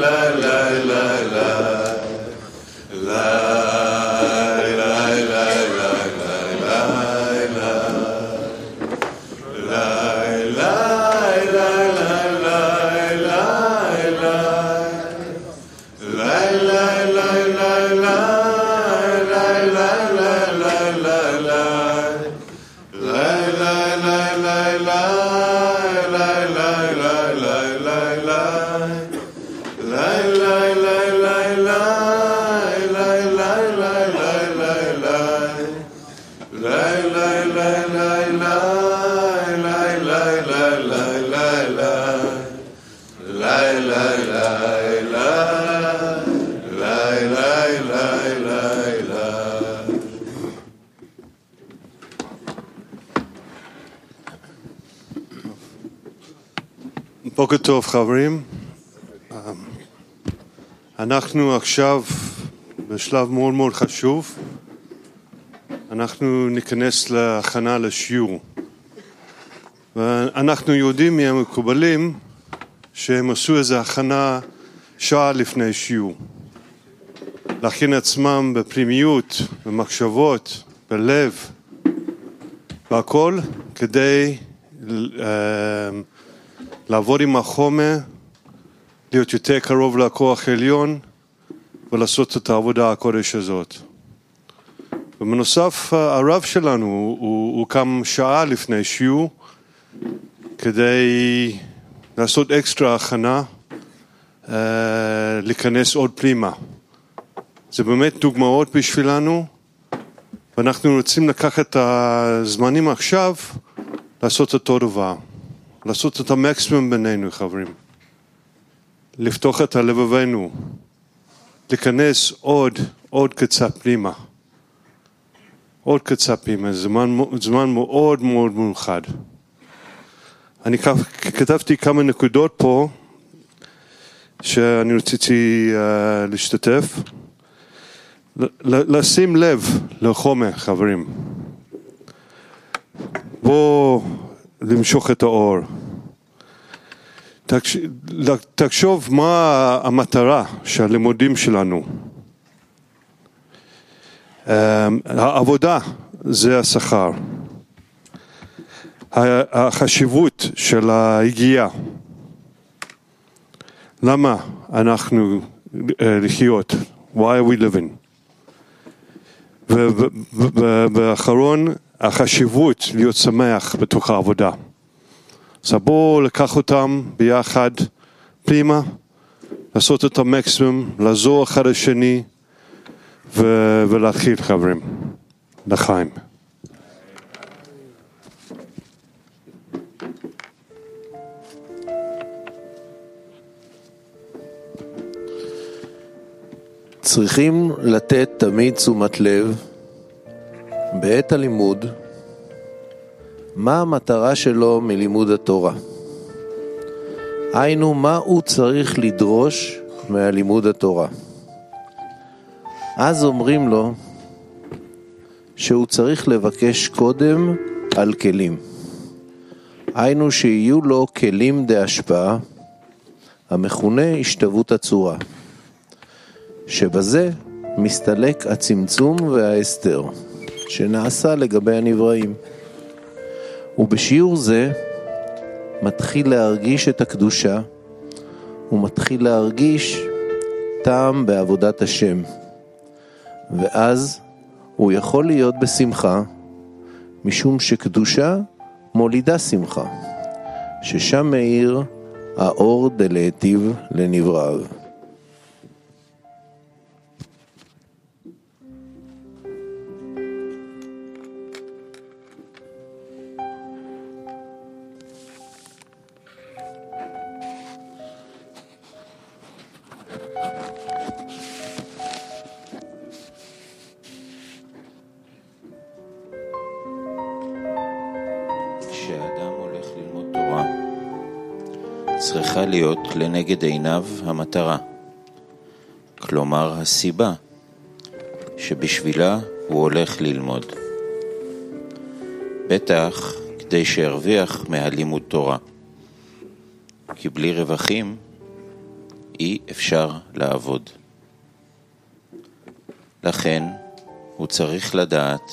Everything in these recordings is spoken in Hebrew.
la la la. בוקר טוב חברים, אנחנו עכשיו בשלב מאוד מאוד חשוב, אנחנו ניכנס להכנה לשיעור ואנחנו יודעים מהמקובלים שהם עשו איזו הכנה שעה לפני שיעור להכין עצמם בפנימיות, במחשבות, בלב, והכל כדי לעבוד עם החומר, להיות יותר קרוב לכוח העליון ולעשות את העבודה הקודש הזאת. ובנוסף הרב שלנו הוא, הוא קם שעה לפני שיעור כדי לעשות אקסטרה הכנה, להיכנס עוד פנימה. זה באמת דוגמאות בשבילנו ואנחנו רוצים לקחת את הזמנים עכשיו לעשות אותו דבר. לעשות את המקסימום בינינו חברים, לפתוח את הלבבינו, להיכנס עוד, עוד קצת פנימה, עוד זה זמן, זמן מאוד מאוד מיוחד. אני כתבתי כמה נקודות פה שאני רציתי uh, להשתתף, לשים לב לחומר חברים, בואו למשוך את האור. תחשוב מה המטרה של הלימודים שלנו. העבודה זה השכר. החשיבות של היגיעה. למה אנחנו לחיות? Why are we living? ובאחרון החשיבות להיות שמח בתוך העבודה. אז בואו לקח אותם ביחד פנימה, לעשות את המקסימום, לעזור אחד לשני ו- ולהתחיל חברים, לחיים. צריכים לתת תמיד תשומת לב בעת הלימוד מה המטרה שלו מלימוד התורה. היינו, מה הוא צריך לדרוש מהלימוד התורה. אז אומרים לו שהוא צריך לבקש קודם על כלים. היינו שיהיו לו כלים דהשפעה, המכונה השתוות הצורה, שבזה מסתלק הצמצום וההסתר שנעשה לגבי הנבראים. ובשיעור זה מתחיל להרגיש את הקדושה, הוא מתחיל להרגיש טעם בעבודת השם, ואז הוא יכול להיות בשמחה, משום שקדושה מולידה שמחה, ששם מאיר האור דלהיטיב לנבראיו. צריכה להיות לנגד עיניו המטרה, כלומר הסיבה שבשבילה הוא הולך ללמוד. בטח כדי שירוויח מהלימוד תורה, כי בלי רווחים אי אפשר לעבוד. לכן הוא צריך לדעת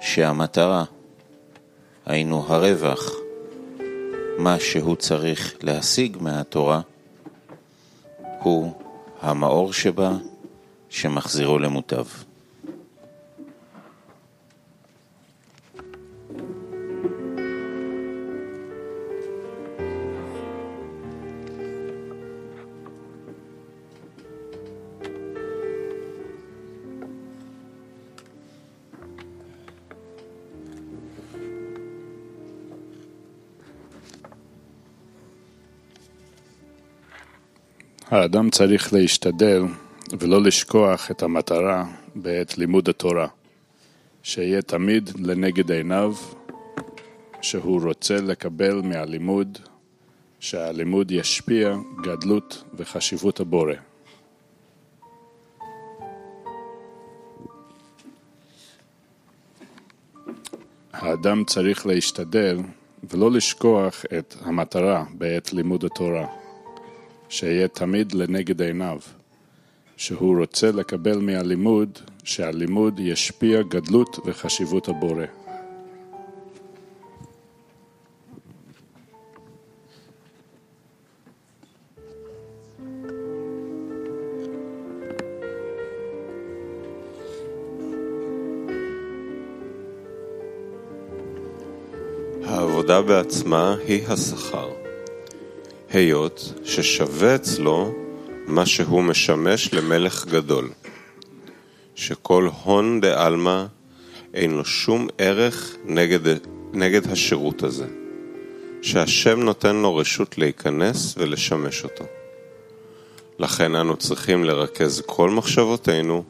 שהמטרה, היינו הרווח, מה שהוא צריך להשיג מהתורה, הוא המאור שבה שמחזירו למוטב. האדם צריך להשתדל ולא לשכוח את המטרה בעת לימוד התורה, שיהיה תמיד לנגד עיניו שהוא רוצה לקבל מהלימוד, שהלימוד ישפיע גדלות וחשיבות הבורא. האדם צריך להשתדל ולא לשכוח את המטרה בעת לימוד התורה. שיהיה תמיד לנגד עיניו, שהוא רוצה לקבל מהלימוד, שהלימוד ישפיע גדלות וחשיבות הבורא. העבודה בעצמה היא השכר. היות ששווה אצלו מה שהוא משמש למלך גדול, שכל הון בעלמא אין לו שום ערך נגד, נגד השירות הזה, שהשם נותן לו רשות להיכנס ולשמש אותו. לכן אנו צריכים לרכז כל מחשבותינו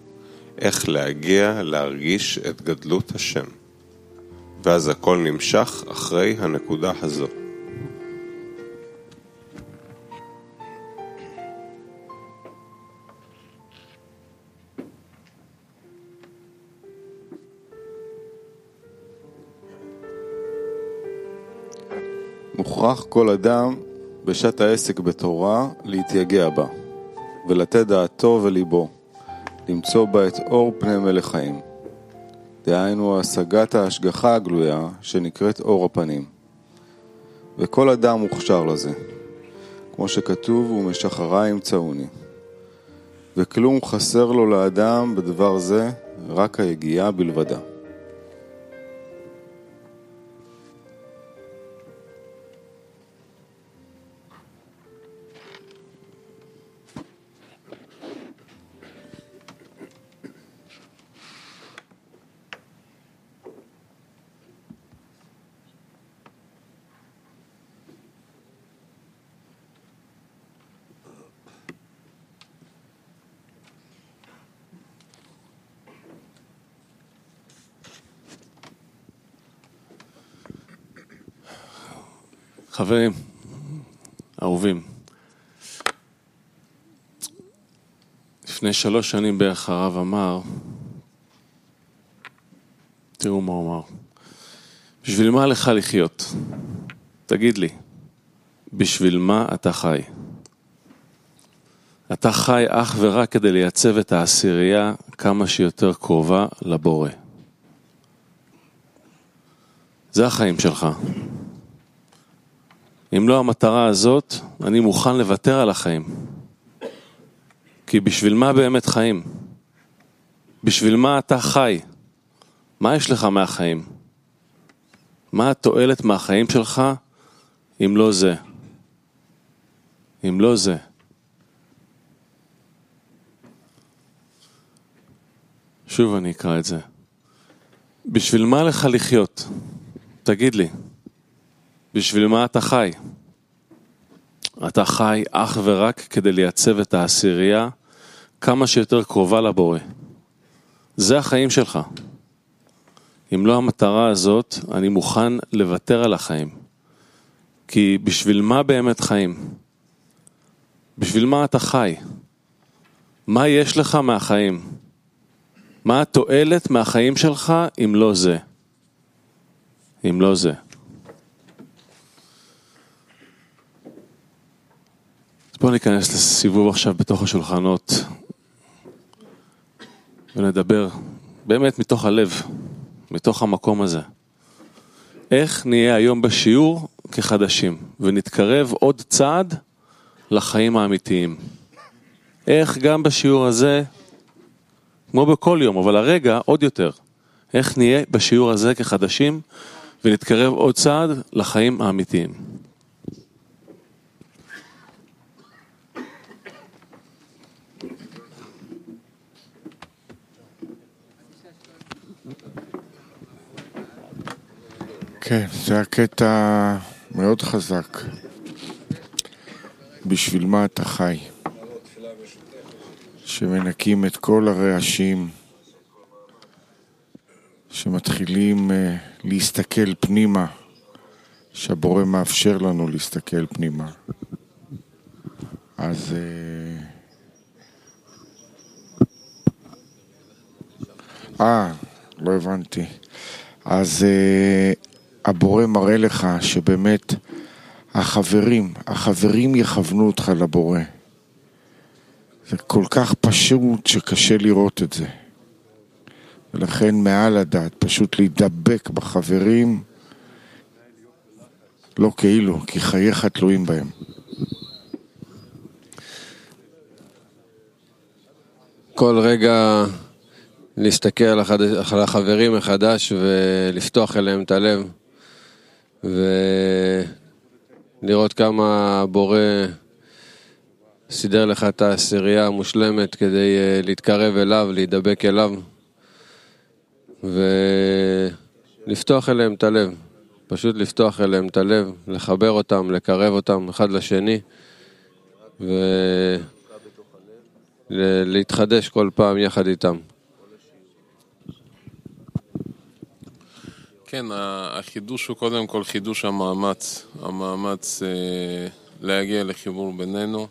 איך להגיע להרגיש את גדלות השם, ואז הכל נמשך אחרי הנקודה הזו. מוכרח כל אדם בשעת העסק בתורה להתייגע בה, ולתת דעתו וליבו, למצוא בה את אור פני מלך חיים. דהיינו השגת ההשגחה הגלויה שנקראת אור הפנים. וכל אדם מוכשר לזה, כמו שכתוב, ומשחרה ימצאוני. וכלום חסר לו לאדם בדבר זה, רק היגיעה בלבדה. חברים, אהובים, לפני שלוש שנים בערך הרב אמר, תראו מה הוא אמר, בשביל מה לך לחיות? תגיד לי, בשביל מה אתה חי? אתה חי אך ורק כדי לייצב את העשירייה כמה שיותר קרובה לבורא. זה החיים שלך. אם לא המטרה הזאת, אני מוכן לוותר על החיים. כי בשביל מה באמת חיים? בשביל מה אתה חי? מה יש לך מהחיים? מה התועלת מהחיים שלך אם לא זה? אם לא זה. שוב אני אקרא את זה. בשביל מה לך לחיות? תגיד לי. בשביל מה אתה חי? אתה חי אך ורק כדי לייצב את העשירייה כמה שיותר קרובה לבורא. זה החיים שלך. אם לא המטרה הזאת, אני מוכן לוותר על החיים. כי בשביל מה באמת חיים? בשביל מה אתה חי? מה יש לך מהחיים? מה התועלת מהחיים שלך אם לא זה? אם לא זה. בואו ניכנס לסיבוב עכשיו בתוך השולחנות ונדבר באמת מתוך הלב, מתוך המקום הזה. איך נהיה היום בשיעור כחדשים ונתקרב עוד צעד לחיים האמיתיים. איך גם בשיעור הזה, כמו בכל יום, אבל הרגע עוד יותר, איך נהיה בשיעור הזה כחדשים ונתקרב עוד צעד לחיים האמיתיים. כן, זה היה קטע מאוד חזק. בשביל מה אתה חי? שמנקים את כל הרעשים, שמתחילים uh, להסתכל פנימה, שהבורא מאפשר לנו להסתכל פנימה. אז... אה, אה לא הבנתי. אז uh, הבורא מראה לך שבאמת החברים, החברים יכוונו אותך לבורא. זה כל כך פשוט שקשה לראות את זה. ולכן מעל הדעת, פשוט להידבק בחברים, לא כאילו, כי חייך תלויים בהם. כל רגע להסתכל על, החברים מחדש ולפתוח אליהם את הלב ולראות כמה הבורא סידר לך את העשירייה המושלמת כדי אה, להתקרב אליו, להידבק אליו ולפתוח אליהם את הלב. פשוט לפתוח אליהם את הלב, לחבר אותם, לקרב אותם אחד לשני ולהתחדש כל פעם יחד איתם. כן, החידוש הוא קודם כל חידוש המאמץ, המאמץ אה, להגיע לחיבור בינינו,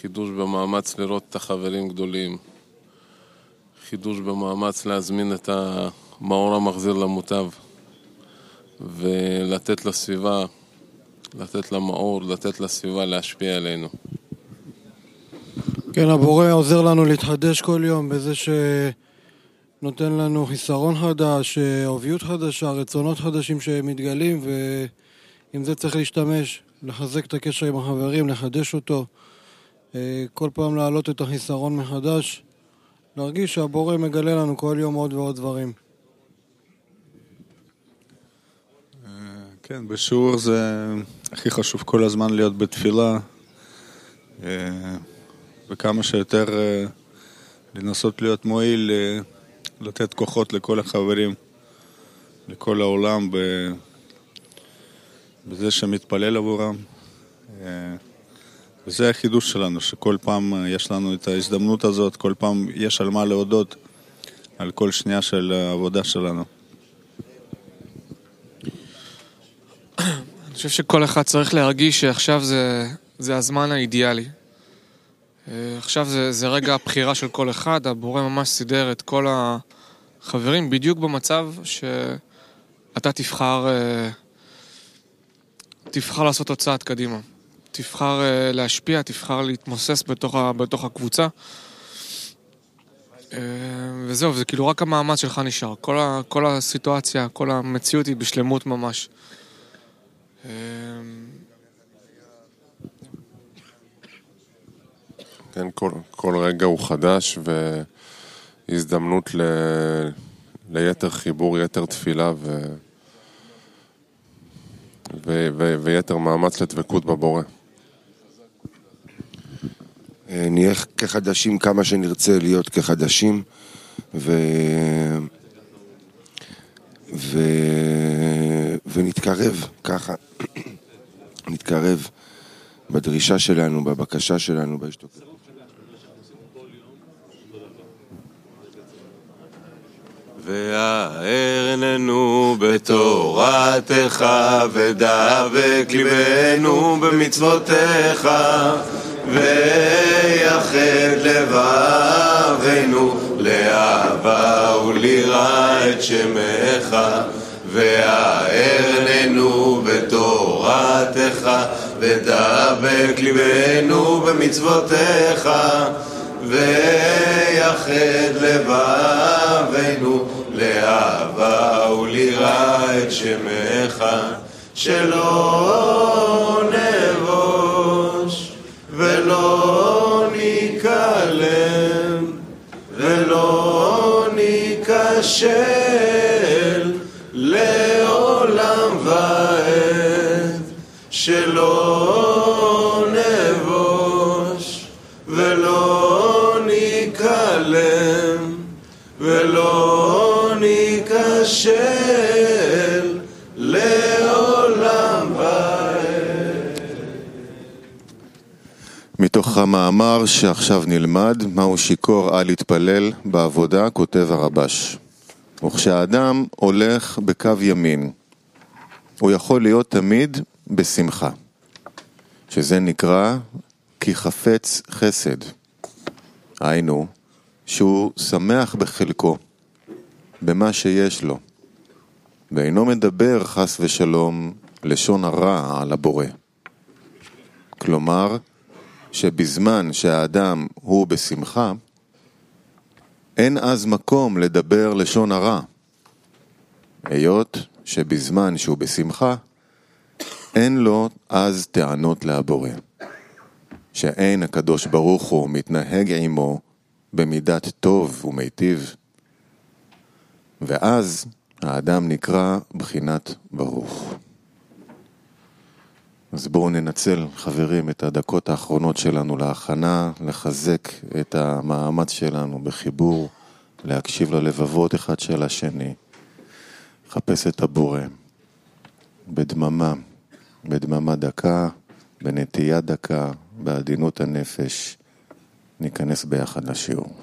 חידוש במאמץ לראות את החברים גדולים, חידוש במאמץ להזמין את המאור המחזיר למוטב. ולתת לסביבה, לתת למאור, לתת לסביבה להשפיע עלינו. כן, הבורא עוזר לנו להתחדש כל יום בזה ש... נותן לנו חיסרון חדש, עוביות חדשה, רצונות חדשים שמתגלים, ועם זה צריך להשתמש, לחזק את הקשר עם החברים, לחדש אותו, אה, כל פעם להעלות את החיסרון מחדש, להרגיש שהבורא מגלה לנו כל יום עוד ועוד דברים. אה, כן, בשיעור זה הכי חשוב כל הזמן להיות בתפילה, אה, וכמה שיותר לנסות להיות מועיל לתת כוחות לכל החברים, לכל העולם, בזה שמתפלל עבורם. אה, וזה החידוש שלנו, שכל פעם יש לנו את ההזדמנות הזאת, כל פעם יש על מה להודות על כל שנייה של העבודה שלנו. אני חושב שכל אחד צריך להרגיש שעכשיו זה, זה הזמן האידיאלי. אה, עכשיו זה, זה רגע הבחירה של כל אחד, הבורא ממש סידר את כל החברים בדיוק במצב שאתה תבחר, אה, תבחר לעשות עוד צעד קדימה. תבחר אה, להשפיע, תבחר להתמוסס בתוך, בתוך הקבוצה. וזהו, זה כאילו רק המאמץ שלך נשאר. כל, ה, כל הסיטואציה, כל המציאות היא בשלמות ממש. כן, כל, כל רגע הוא חדש והזדמנות ל, ליתר חיבור, יתר תפילה ו, ו, ו, ויתר מאמץ לדבקות בבורא. אה, נהיה כחדשים כמה שנרצה להיות כחדשים ו... ו... ונתקרב ככה, נתקרב בדרישה שלנו, בבקשה שלנו, בהשתוקקות. הארננו בתורתך, ודבק ליבנו במצוותיך, ויחד לבבינו לאהבה וליראה את שמך, והארננו בתורתך, ודבק ליבנו במצוותיך, ויחד לבבינו לאהבה וליראה את שמך, שלא נבוש ולא ניכלם ולא ניכשל מתוך המאמר שעכשיו נלמד, מהו שיכור אל יתפלל בעבודה, כותב הרבש. וכשהאדם הולך בקו ימין, הוא יכול להיות תמיד בשמחה, שזה נקרא כי חפץ חסד. היינו, שהוא שמח בחלקו, במה שיש לו, ואינו מדבר חס ושלום לשון הרע על הבורא. כלומר, שבזמן שהאדם הוא בשמחה, אין אז מקום לדבר לשון הרע, היות שבזמן שהוא בשמחה, אין לו אז טענות להבורא, שאין הקדוש ברוך הוא מתנהג עמו במידת טוב ומיטיב, ואז האדם נקרא בחינת ברוך. אז בואו ננצל, חברים, את הדקות האחרונות שלנו להכנה, לחזק את המאמץ שלנו בחיבור, להקשיב ללבבות אחד של השני, לחפש את הבורא, בדממה, בדממה דקה, בנטייה דקה, בעדינות הנפש, ניכנס ביחד לשיעור.